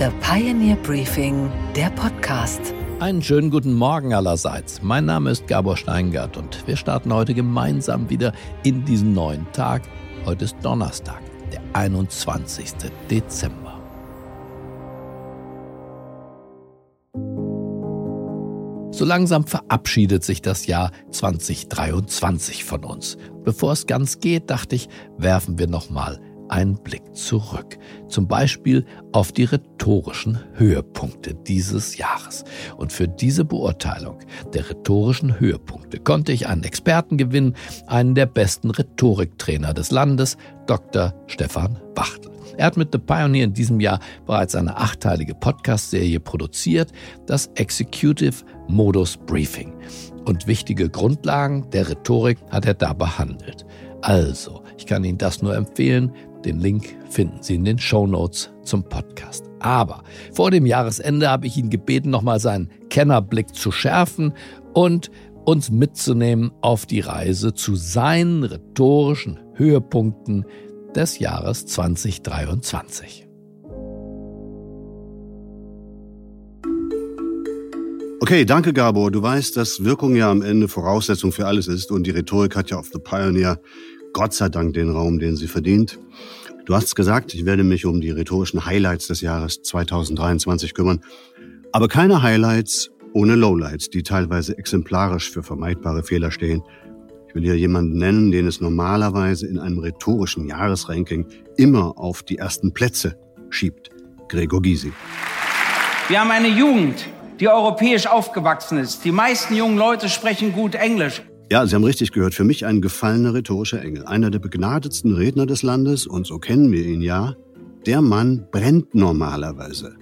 The Pioneer Briefing, der Podcast. Einen schönen guten Morgen allerseits. Mein Name ist Gabor Steingart und wir starten heute gemeinsam wieder in diesen neuen Tag. Heute ist Donnerstag, der 21. Dezember. So langsam verabschiedet sich das Jahr 2023 von uns. Bevor es ganz geht, dachte ich, werfen wir noch mal einen Blick zurück. Zum Beispiel auf die rhetorischen Höhepunkte dieses Jahres. Und für diese Beurteilung der rhetorischen Höhepunkte konnte ich einen Experten gewinnen, einen der besten Rhetoriktrainer des Landes, Dr. Stefan Wachtel. Er hat mit The Pioneer in diesem Jahr bereits eine achteilige Podcast-Serie produziert, das Executive Modus Briefing. Und wichtige Grundlagen der Rhetorik hat er da behandelt. Also, ich kann Ihnen das nur empfehlen. Den Link finden Sie in den Show Notes zum Podcast. Aber vor dem Jahresende habe ich ihn gebeten, nochmal seinen Kennerblick zu schärfen und uns mitzunehmen auf die Reise zu seinen rhetorischen Höhepunkten des Jahres 2023. Okay, danke Gabor. Du weißt, dass Wirkung ja am Ende Voraussetzung für alles ist und die Rhetorik hat ja auf The Pioneer Gott sei Dank den Raum, den sie verdient. Du hast gesagt, ich werde mich um die rhetorischen Highlights des Jahres 2023 kümmern. Aber keine Highlights ohne Lowlights, die teilweise exemplarisch für vermeidbare Fehler stehen. Ich will hier jemanden nennen, den es normalerweise in einem rhetorischen Jahresranking immer auf die ersten Plätze schiebt. Gregor Gysi. Wir haben eine Jugend, die europäisch aufgewachsen ist. Die meisten jungen Leute sprechen gut Englisch. Ja, Sie haben richtig gehört. Für mich ein gefallener rhetorischer Engel. Einer der begnadetsten Redner des Landes, und so kennen wir ihn ja. Der Mann brennt normalerweise,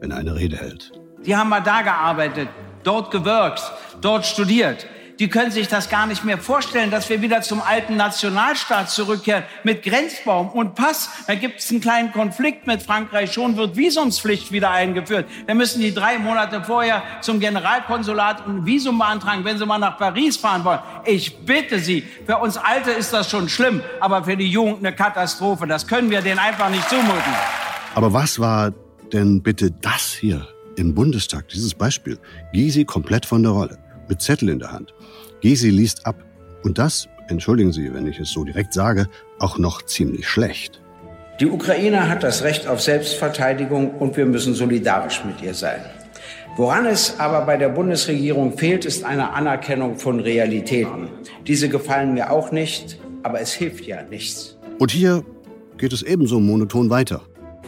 wenn er eine Rede hält. Die haben mal da gearbeitet, dort gewirkt, dort studiert die können sich das gar nicht mehr vorstellen, dass wir wieder zum alten Nationalstaat zurückkehren mit Grenzbaum und Pass. Da gibt es einen kleinen Konflikt mit Frankreich. Schon wird Visumspflicht wieder eingeführt. Da müssen die drei Monate vorher zum Generalkonsulat ein Visum beantragen, wenn sie mal nach Paris fahren wollen. Ich bitte Sie, für uns Alte ist das schon schlimm, aber für die Jugend eine Katastrophe. Das können wir denen einfach nicht zumuten. Aber was war denn bitte das hier im Bundestag, dieses Beispiel? Gysi komplett von der Rolle mit Zettel in der Hand. Gysi liest ab. Und das, entschuldigen Sie, wenn ich es so direkt sage, auch noch ziemlich schlecht. Die Ukraine hat das Recht auf Selbstverteidigung und wir müssen solidarisch mit ihr sein. Woran es aber bei der Bundesregierung fehlt, ist eine Anerkennung von Realitäten. Diese gefallen mir auch nicht, aber es hilft ja nichts. Und hier geht es ebenso monoton weiter.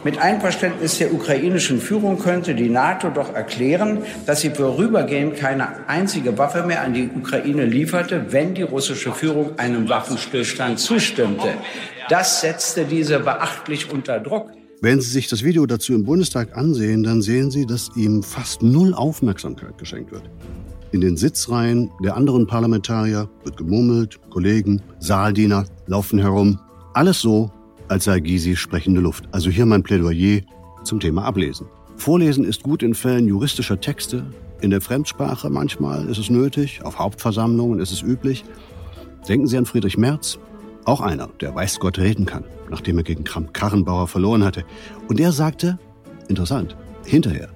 Mit Einverständnis der ukrainischen Führung könnte die NATO doch erklären, dass sie vorübergehend keine einzige Waffe mehr an die Ukraine lieferte, wenn die russische Führung einem Waffenstillstand zustimmte. Das setzte diese beachtlich unter Druck. Wenn Sie sich das Video dazu im Bundestag ansehen, dann sehen Sie, dass ihm fast null Aufmerksamkeit geschenkt wird. In den Sitzreihen der anderen Parlamentarier wird gemurmelt, Kollegen, Saaldiener laufen herum. Alles so, als sei Gysi sprechende Luft. Also hier mein Plädoyer zum Thema Ablesen. Vorlesen ist gut in Fällen juristischer Texte. In der Fremdsprache manchmal ist es nötig, auf Hauptversammlungen ist es üblich. Denken Sie an Friedrich Merz, auch einer, der weiß Gott reden kann, nachdem er gegen Kramp-Karrenbauer verloren hatte. Und er sagte, interessant, hinterher,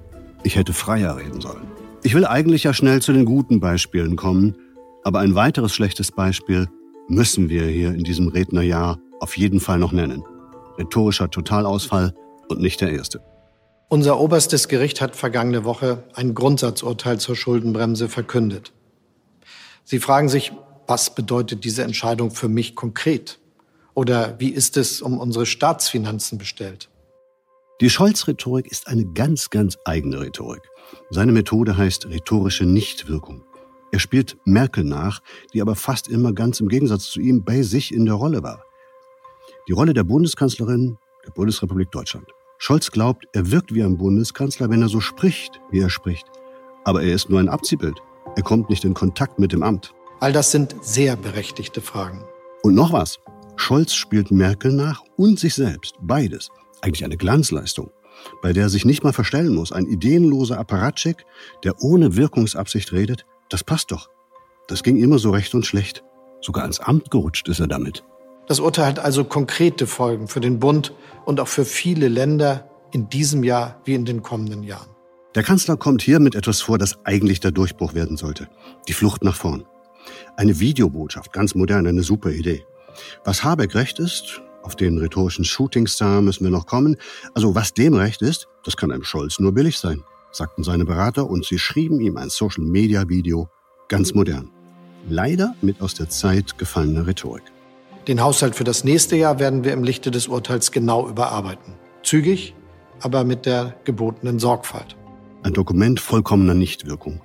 ich hätte freier reden sollen. Ich will eigentlich ja schnell zu den guten Beispielen kommen, aber ein weiteres schlechtes Beispiel müssen wir hier in diesem Rednerjahr auf jeden Fall noch nennen. Rhetorischer Totalausfall und nicht der erste. Unser oberstes Gericht hat vergangene Woche ein Grundsatzurteil zur Schuldenbremse verkündet. Sie fragen sich, was bedeutet diese Entscheidung für mich konkret? Oder wie ist es um unsere Staatsfinanzen bestellt? Die Scholz-Rhetorik ist eine ganz, ganz eigene Rhetorik. Seine Methode heißt rhetorische Nichtwirkung. Er spielt Merkel nach, die aber fast immer ganz im Gegensatz zu ihm bei sich in der Rolle war die Rolle der Bundeskanzlerin der Bundesrepublik Deutschland. Scholz glaubt, er wirkt wie ein Bundeskanzler, wenn er so spricht, wie er spricht. Aber er ist nur ein Abziehbild. Er kommt nicht in Kontakt mit dem Amt. All das sind sehr berechtigte Fragen. Und noch was. Scholz spielt Merkel nach und sich selbst. Beides. Eigentlich eine Glanzleistung, bei der er sich nicht mal verstellen muss. Ein ideenloser Apparatschik, der ohne Wirkungsabsicht redet, das passt doch. Das ging immer so recht und schlecht. Sogar ans Amt gerutscht ist er damit. Das Urteil hat also konkrete Folgen für den Bund und auch für viele Länder, in diesem Jahr wie in den kommenden Jahren. Der Kanzler kommt hier mit etwas vor, das eigentlich der Durchbruch werden sollte. Die Flucht nach vorn. Eine Videobotschaft, ganz modern, eine super Idee. Was Habeck recht ist, auf den rhetorischen Shootingstar müssen wir noch kommen. Also was dem recht ist, das kann einem Scholz nur billig sein, sagten seine Berater und sie schrieben ihm ein Social-Media-Video ganz modern. Leider mit aus der Zeit gefallener Rhetorik. Den Haushalt für das nächste Jahr werden wir im Lichte des Urteils genau überarbeiten. Zügig, aber mit der gebotenen Sorgfalt. Ein Dokument vollkommener Nichtwirkung.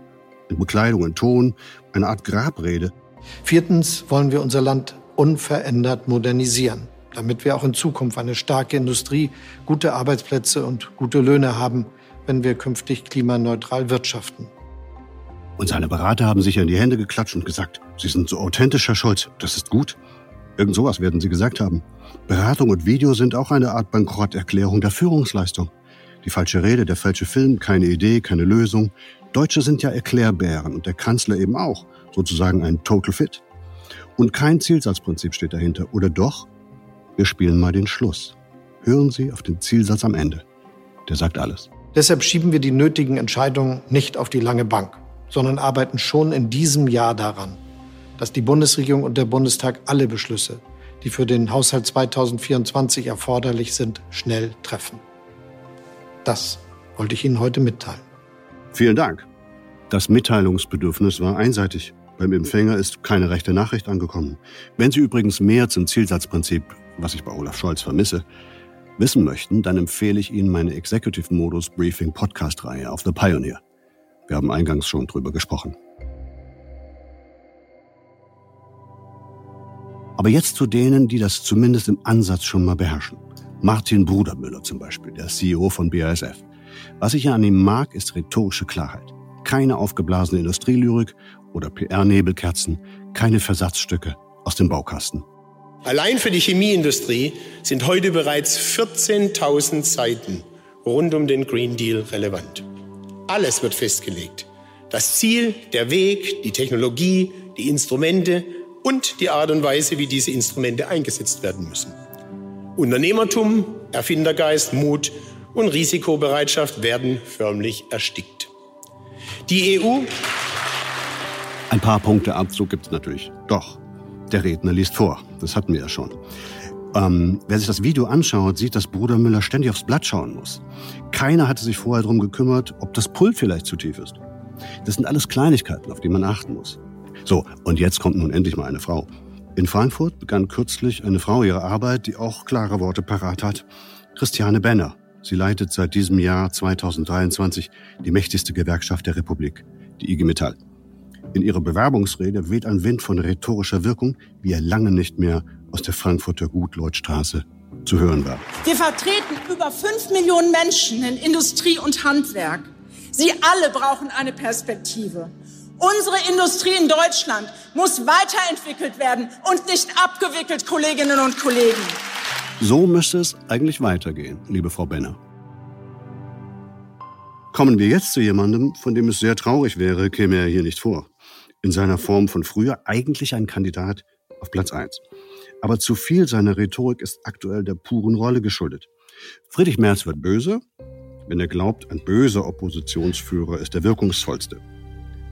Mit Bekleidung und Ton, eine Art Grabrede. Viertens wollen wir unser Land unverändert modernisieren damit wir auch in Zukunft eine starke Industrie, gute Arbeitsplätze und gute Löhne haben, wenn wir künftig klimaneutral wirtschaften. Und seine Berater haben sich in die Hände geklatscht und gesagt, Sie sind so authentisch, Herr Scholz, das ist gut. Irgend sowas werden Sie gesagt haben. Beratung und Video sind auch eine Art Bankrotterklärung der Führungsleistung. Die falsche Rede, der falsche Film, keine Idee, keine Lösung. Deutsche sind ja Erklärbären und der Kanzler eben auch, sozusagen ein Total Fit. Und kein Zielsatzprinzip steht dahinter. Oder doch? Wir spielen mal den Schluss. Hören Sie auf den Zielsatz am Ende. Der sagt alles. Deshalb schieben wir die nötigen Entscheidungen nicht auf die lange Bank, sondern arbeiten schon in diesem Jahr daran, dass die Bundesregierung und der Bundestag alle Beschlüsse, die für den Haushalt 2024 erforderlich sind, schnell treffen. Das wollte ich Ihnen heute mitteilen. Vielen Dank. Das Mitteilungsbedürfnis war einseitig. Beim Empfänger ist keine rechte Nachricht angekommen. Wenn Sie übrigens mehr zum Zielsatzprinzip was ich bei Olaf Scholz vermisse, wissen möchten, dann empfehle ich Ihnen meine Executive Modus Briefing Podcast-Reihe auf The Pioneer. Wir haben eingangs schon drüber gesprochen. Aber jetzt zu denen, die das zumindest im Ansatz schon mal beherrschen. Martin Brudermüller zum Beispiel, der CEO von BASF. Was ich an ihm mag, ist rhetorische Klarheit. Keine aufgeblasene Industrielyrik oder PR-Nebelkerzen, keine Versatzstücke aus dem Baukasten. Allein für die Chemieindustrie sind heute bereits 14.000 Seiten rund um den Green Deal relevant. Alles wird festgelegt. Das Ziel, der Weg, die Technologie, die Instrumente und die Art und Weise, wie diese Instrumente eingesetzt werden müssen. Unternehmertum, Erfindergeist, Mut und Risikobereitschaft werden förmlich erstickt. Die EU. Ein paar Punkte Abzug gibt es natürlich. Doch, der Redner liest vor. Das hatten wir ja schon. Ähm, wer sich das Video anschaut, sieht, dass Bruder Müller ständig aufs Blatt schauen muss. Keiner hatte sich vorher darum gekümmert, ob das Pult vielleicht zu tief ist. Das sind alles Kleinigkeiten, auf die man achten muss. So, und jetzt kommt nun endlich mal eine Frau. In Frankfurt begann kürzlich eine Frau ihre Arbeit, die auch klare Worte parat hat. Christiane Benner. Sie leitet seit diesem Jahr 2023 die mächtigste Gewerkschaft der Republik, die IG Metall. In ihrer Bewerbungsrede weht ein Wind von rhetorischer Wirkung, wie er lange nicht mehr aus der Frankfurter Gutleutstraße zu hören war. Wir vertreten über fünf Millionen Menschen in Industrie und Handwerk. Sie alle brauchen eine Perspektive. Unsere Industrie in Deutschland muss weiterentwickelt werden und nicht abgewickelt, Kolleginnen und Kollegen. So müsste es eigentlich weitergehen, liebe Frau Benner. Kommen wir jetzt zu jemandem, von dem es sehr traurig wäre, käme er hier nicht vor in seiner Form von früher eigentlich ein Kandidat auf Platz 1. Aber zu viel seiner Rhetorik ist aktuell der puren Rolle geschuldet. Friedrich Merz wird böse, wenn er glaubt, ein böser Oppositionsführer ist der wirkungsvollste.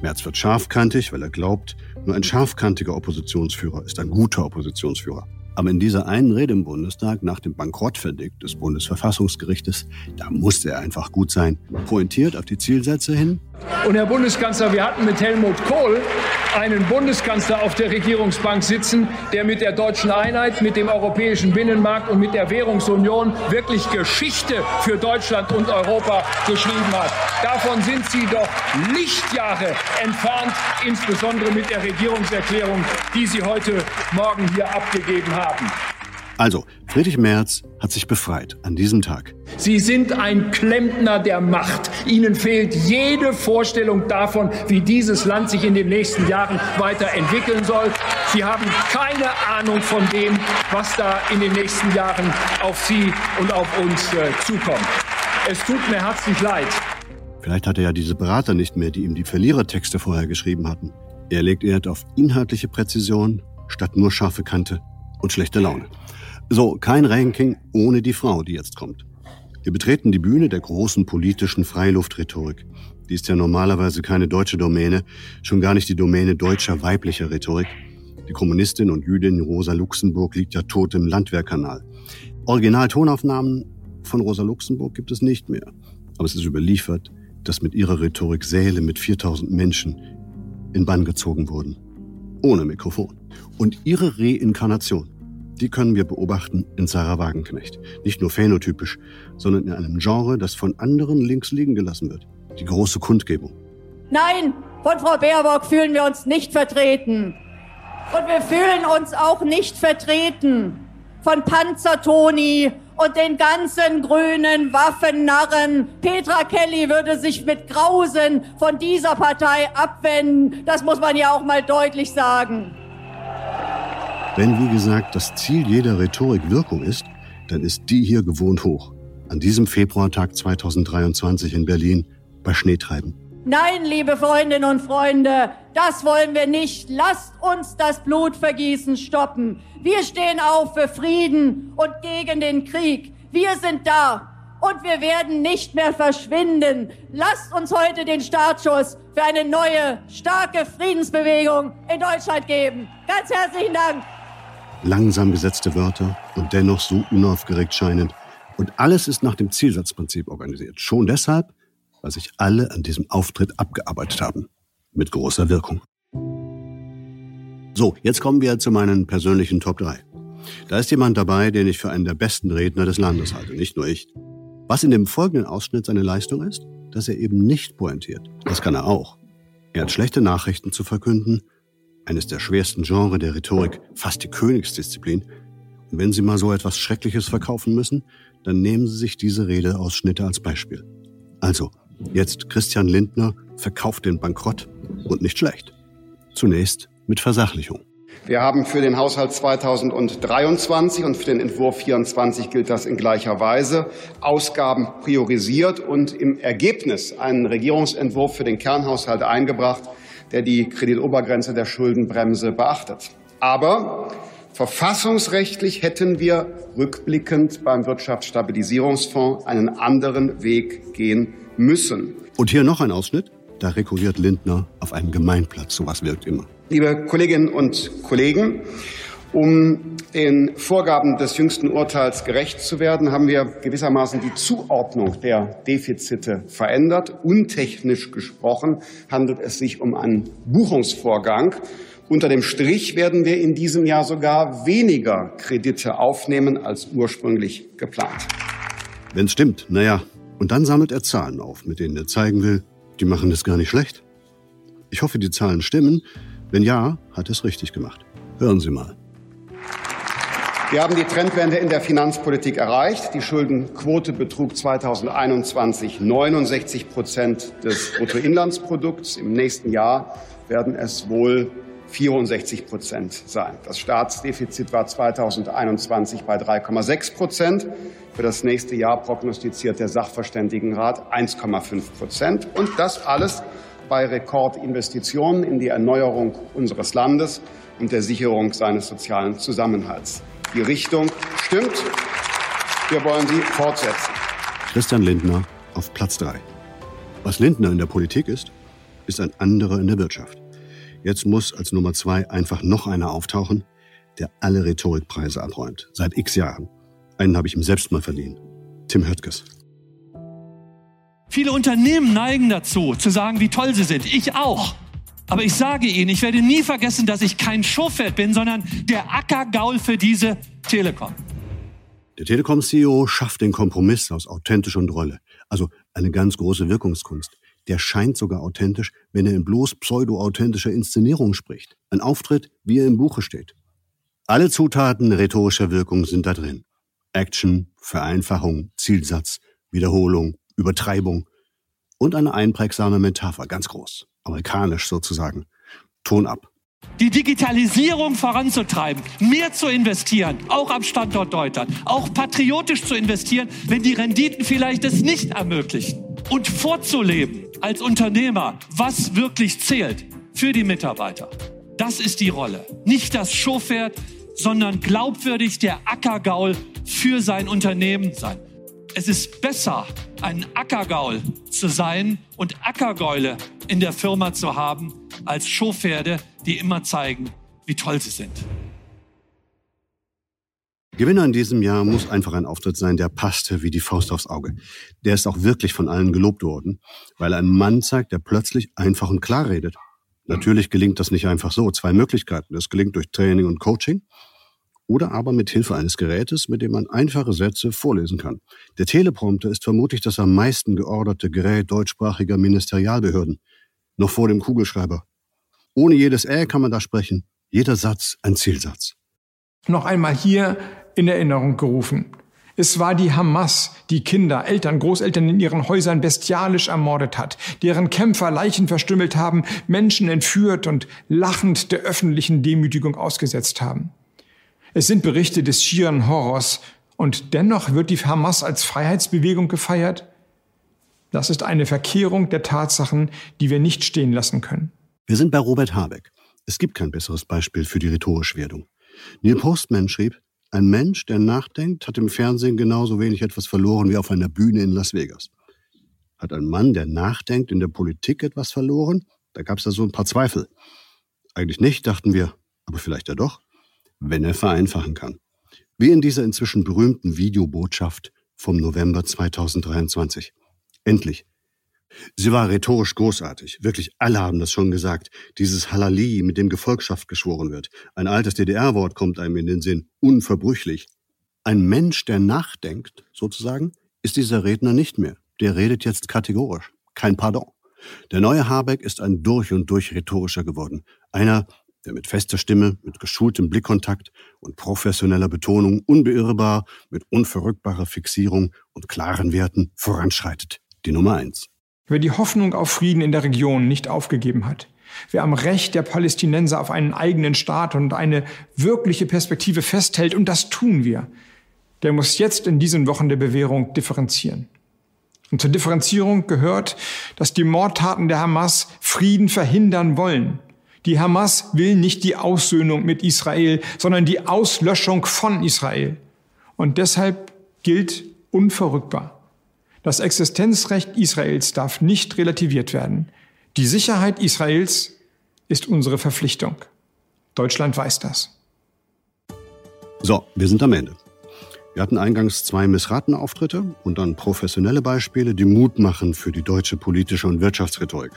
Merz wird scharfkantig, weil er glaubt, nur ein scharfkantiger Oppositionsführer ist ein guter Oppositionsführer. Aber in dieser einen Rede im Bundestag nach dem Bankrottverdikt des Bundesverfassungsgerichtes, da musste er einfach gut sein. Pointiert auf die Zielsätze hin. Und Herr Bundeskanzler, wir hatten mit Helmut Kohl einen Bundeskanzler auf der Regierungsbank sitzen, der mit der deutschen Einheit, mit dem europäischen Binnenmarkt und mit der Währungsunion wirklich Geschichte für Deutschland und Europa geschrieben hat. Davon sind Sie doch Lichtjahre entfernt, insbesondere mit der Regierungserklärung, die Sie heute Morgen hier abgegeben haben. Also, Friedrich Merz hat sich befreit an diesem Tag. Sie sind ein Klempner der Macht. Ihnen fehlt jede Vorstellung davon, wie dieses Land sich in den nächsten Jahren weiterentwickeln soll. Sie haben keine Ahnung von dem, was da in den nächsten Jahren auf Sie und auf uns äh, zukommt. Es tut mir herzlich leid. Vielleicht hat er ja diese Berater nicht mehr, die ihm die Verlierertexte vorher geschrieben hatten. Er legt Wert auf inhaltliche Präzision statt nur scharfe Kante und schlechte Laune. So, kein Ranking ohne die Frau, die jetzt kommt. Wir betreten die Bühne der großen politischen Freiluftrhetorik. Die ist ja normalerweise keine deutsche Domäne, schon gar nicht die Domäne deutscher weiblicher Rhetorik. Die Kommunistin und Jüdin Rosa Luxemburg liegt ja tot im Landwehrkanal. Originaltonaufnahmen von Rosa Luxemburg gibt es nicht mehr. Aber es ist überliefert, dass mit ihrer Rhetorik Säle mit 4000 Menschen in Bann gezogen wurden. Ohne Mikrofon. Und ihre Reinkarnation, die können wir beobachten in Sarah Wagenknecht. Nicht nur phänotypisch, sondern in einem Genre, das von anderen links liegen gelassen wird. Die große Kundgebung. Nein, von Frau Baerbock fühlen wir uns nicht vertreten. Und wir fühlen uns auch nicht vertreten von Panzer Toni und den ganzen grünen Waffennarren. Petra Kelly würde sich mit Grausen von dieser Partei abwenden. Das muss man ja auch mal deutlich sagen. Wenn, wie gesagt, das Ziel jeder Rhetorik Wirkung ist, dann ist die hier gewohnt hoch. An diesem Februartag 2023 in Berlin bei Schneetreiben. Nein, liebe Freundinnen und Freunde, das wollen wir nicht. Lasst uns das Blutvergießen stoppen. Wir stehen auf für Frieden und gegen den Krieg. Wir sind da und wir werden nicht mehr verschwinden. Lasst uns heute den Startschuss für eine neue, starke Friedensbewegung in Deutschland geben. Ganz herzlichen Dank. Langsam gesetzte Wörter und dennoch so unaufgeregt scheinend. Und alles ist nach dem Zielsatzprinzip organisiert. Schon deshalb, weil sich alle an diesem Auftritt abgearbeitet haben. Mit großer Wirkung. So, jetzt kommen wir zu meinen persönlichen Top 3. Da ist jemand dabei, den ich für einen der besten Redner des Landes halte, nicht nur ich. Was in dem folgenden Ausschnitt seine Leistung ist, dass er eben nicht pointiert. Das kann er auch. Er hat schlechte Nachrichten zu verkünden, eines der schwersten Genres der Rhetorik, fast die Königsdisziplin. Und wenn Sie mal so etwas Schreckliches verkaufen müssen, dann nehmen Sie sich diese Redeausschnitte als Beispiel. Also, Jetzt Christian Lindner verkauft den Bankrott und nicht schlecht. Zunächst mit Versachlichung. Wir haben für den Haushalt 2023 und für den Entwurf 24 gilt das in gleicher Weise Ausgaben priorisiert und im Ergebnis einen Regierungsentwurf für den Kernhaushalt eingebracht, der die Kreditobergrenze der Schuldenbremse beachtet. Aber verfassungsrechtlich hätten wir rückblickend beim Wirtschaftsstabilisierungsfonds einen anderen Weg gehen müssen. Und hier noch ein Ausschnitt. Da rekurriert Lindner auf einem Gemeinplatz. Sowas wirkt immer. Liebe Kolleginnen und Kollegen, um den Vorgaben des jüngsten Urteils gerecht zu werden, haben wir gewissermaßen die Zuordnung der Defizite verändert. Untechnisch gesprochen handelt es sich um einen Buchungsvorgang. Unter dem Strich werden wir in diesem Jahr sogar weniger Kredite aufnehmen als ursprünglich geplant. Wenn es stimmt, naja, und dann sammelt er Zahlen auf, mit denen er zeigen will, die machen das gar nicht schlecht. Ich hoffe, die Zahlen stimmen. Wenn ja, hat es richtig gemacht. Hören Sie mal. Wir haben die Trendwende in der Finanzpolitik erreicht. Die Schuldenquote betrug 2021 69 Prozent des Bruttoinlandsprodukts. Im nächsten Jahr werden es wohl 64 Prozent sein. Das Staatsdefizit war 2021 bei 3,6 Prozent. Für das nächste Jahr prognostiziert der Sachverständigenrat 1,5 Prozent. Und das alles bei Rekordinvestitionen in die Erneuerung unseres Landes und der Sicherung seines sozialen Zusammenhalts. Die Richtung stimmt. Wir wollen sie fortsetzen. Christian Lindner auf Platz 3. Was Lindner in der Politik ist, ist ein anderer in der Wirtschaft. Jetzt muss als Nummer zwei einfach noch einer auftauchen, der alle Rhetorikpreise abräumt. Seit x Jahren. Einen habe ich ihm selbst mal verliehen. Tim Höttges. Viele Unternehmen neigen dazu, zu sagen, wie toll sie sind. Ich auch. Aber ich sage Ihnen, ich werde nie vergessen, dass ich kein Schofeld bin, sondern der Ackergaul für diese Telekom. Der Telekom-CEO schafft den Kompromiss aus authentisch und Rolle. Also eine ganz große Wirkungskunst. Der scheint sogar authentisch, wenn er in bloß pseudo-authentischer Inszenierung spricht. Ein Auftritt, wie er im Buche steht. Alle Zutaten rhetorischer Wirkung sind da drin. Action, Vereinfachung, Zielsatz, Wiederholung, Übertreibung und eine einprägsame Metapher, ganz groß, amerikanisch sozusagen. Ton ab. Die Digitalisierung voranzutreiben, mehr zu investieren, auch am Standort Deutschland, auch patriotisch zu investieren, wenn die Renditen vielleicht es nicht ermöglichen. Und vorzuleben als Unternehmer, was wirklich zählt für die Mitarbeiter. Das ist die Rolle. Nicht das Showpferd, sondern glaubwürdig der Ackergaul für sein Unternehmen sein. Es ist besser, ein Ackergaul zu sein und Ackergäule in der Firma zu haben, als Showpferde, die immer zeigen, wie toll sie sind. Gewinner in diesem Jahr muss einfach ein Auftritt sein, der passte wie die Faust aufs Auge. Der ist auch wirklich von allen gelobt worden, weil er einen Mann zeigt, der plötzlich einfach und klar redet. Natürlich gelingt das nicht einfach so. Zwei Möglichkeiten. Das gelingt durch Training und Coaching oder aber mit Hilfe eines Gerätes, mit dem man einfache Sätze vorlesen kann. Der Teleprompter ist vermutlich das am meisten georderte Gerät deutschsprachiger Ministerialbehörden. Noch vor dem Kugelschreiber. Ohne jedes Ä kann man da sprechen. Jeder Satz ein Zielsatz. Noch einmal hier in Erinnerung gerufen. Es war die Hamas, die Kinder, Eltern, Großeltern in ihren Häusern bestialisch ermordet hat, deren Kämpfer Leichen verstümmelt haben, Menschen entführt und lachend der öffentlichen Demütigung ausgesetzt haben. Es sind Berichte des schieren Horrors und dennoch wird die Hamas als Freiheitsbewegung gefeiert? Das ist eine Verkehrung der Tatsachen, die wir nicht stehen lassen können. Wir sind bei Robert Habeck. Es gibt kein besseres Beispiel für die rhetorisch Werdung. Neil Postman schrieb, ein Mensch, der nachdenkt, hat im Fernsehen genauso wenig etwas verloren wie auf einer Bühne in Las Vegas. Hat ein Mann, der nachdenkt, in der Politik etwas verloren? Da gab es da so ein paar Zweifel. Eigentlich nicht, dachten wir, aber vielleicht ja doch wenn er vereinfachen kann. Wie in dieser inzwischen berühmten Videobotschaft vom November 2023. Endlich. Sie war rhetorisch großartig. Wirklich alle haben das schon gesagt. Dieses Halali, mit dem Gefolgschaft geschworen wird. Ein altes DDR-Wort kommt einem in den Sinn. Unverbrüchlich. Ein Mensch, der nachdenkt, sozusagen, ist dieser Redner nicht mehr. Der redet jetzt kategorisch. Kein Pardon. Der neue Habeck ist ein durch und durch rhetorischer geworden. Einer, der mit fester Stimme, mit geschultem Blickkontakt und professioneller Betonung unbeirrbar, mit unverrückbarer Fixierung und klaren Werten voranschreitet. Die Nummer eins. Wer die Hoffnung auf Frieden in der Region nicht aufgegeben hat, wer am Recht der Palästinenser auf einen eigenen Staat und eine wirkliche Perspektive festhält, und das tun wir, der muss jetzt in diesen Wochen der Bewährung differenzieren. Und zur Differenzierung gehört, dass die Mordtaten der Hamas Frieden verhindern wollen die Hamas will nicht die Aussöhnung mit Israel, sondern die Auslöschung von Israel. Und deshalb gilt unverrückbar. Das Existenzrecht Israels darf nicht relativiert werden. Die Sicherheit Israels ist unsere Verpflichtung. Deutschland weiß das. So, wir sind am Ende. Wir hatten eingangs zwei missratene Auftritte und dann professionelle Beispiele, die Mut machen für die deutsche politische und Wirtschaftsrhetorik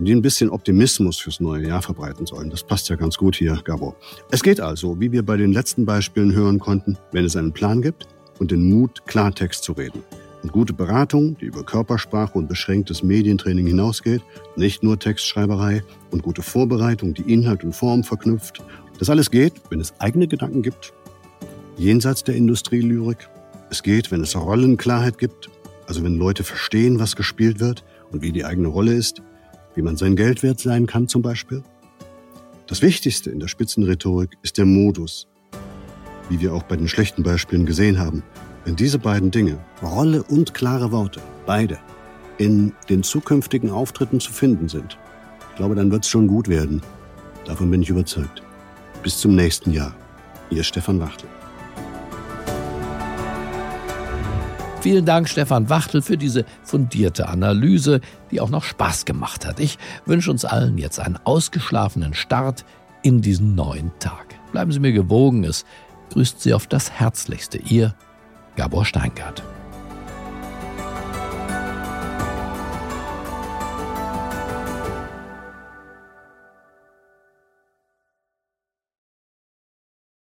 und die ein bisschen Optimismus fürs neue Jahr verbreiten sollen. Das passt ja ganz gut hier, Gabo. Es geht also, wie wir bei den letzten Beispielen hören konnten, wenn es einen Plan gibt und den Mut, Klartext zu reden. Und gute Beratung, die über Körpersprache und beschränktes Medientraining hinausgeht, nicht nur Textschreiberei und gute Vorbereitung, die Inhalt und Form verknüpft. Das alles geht, wenn es eigene Gedanken gibt jenseits der Industrielyrik. Es geht, wenn es Rollenklarheit gibt, also wenn Leute verstehen, was gespielt wird und wie die eigene Rolle ist, wie man sein Geld wert sein kann zum Beispiel. Das Wichtigste in der Spitzenrhetorik ist der Modus, wie wir auch bei den schlechten Beispielen gesehen haben. Wenn diese beiden Dinge, Rolle und klare Worte, beide, in den zukünftigen Auftritten zu finden sind, ich glaube, dann wird es schon gut werden. Davon bin ich überzeugt. Bis zum nächsten Jahr. Ihr Stefan Wachtel. Vielen Dank, Stefan Wachtel, für diese fundierte Analyse, die auch noch Spaß gemacht hat. Ich wünsche uns allen jetzt einen ausgeschlafenen Start in diesen neuen Tag. Bleiben Sie mir gewogen, es grüßt Sie auf das Herzlichste. Ihr Gabor Steingart.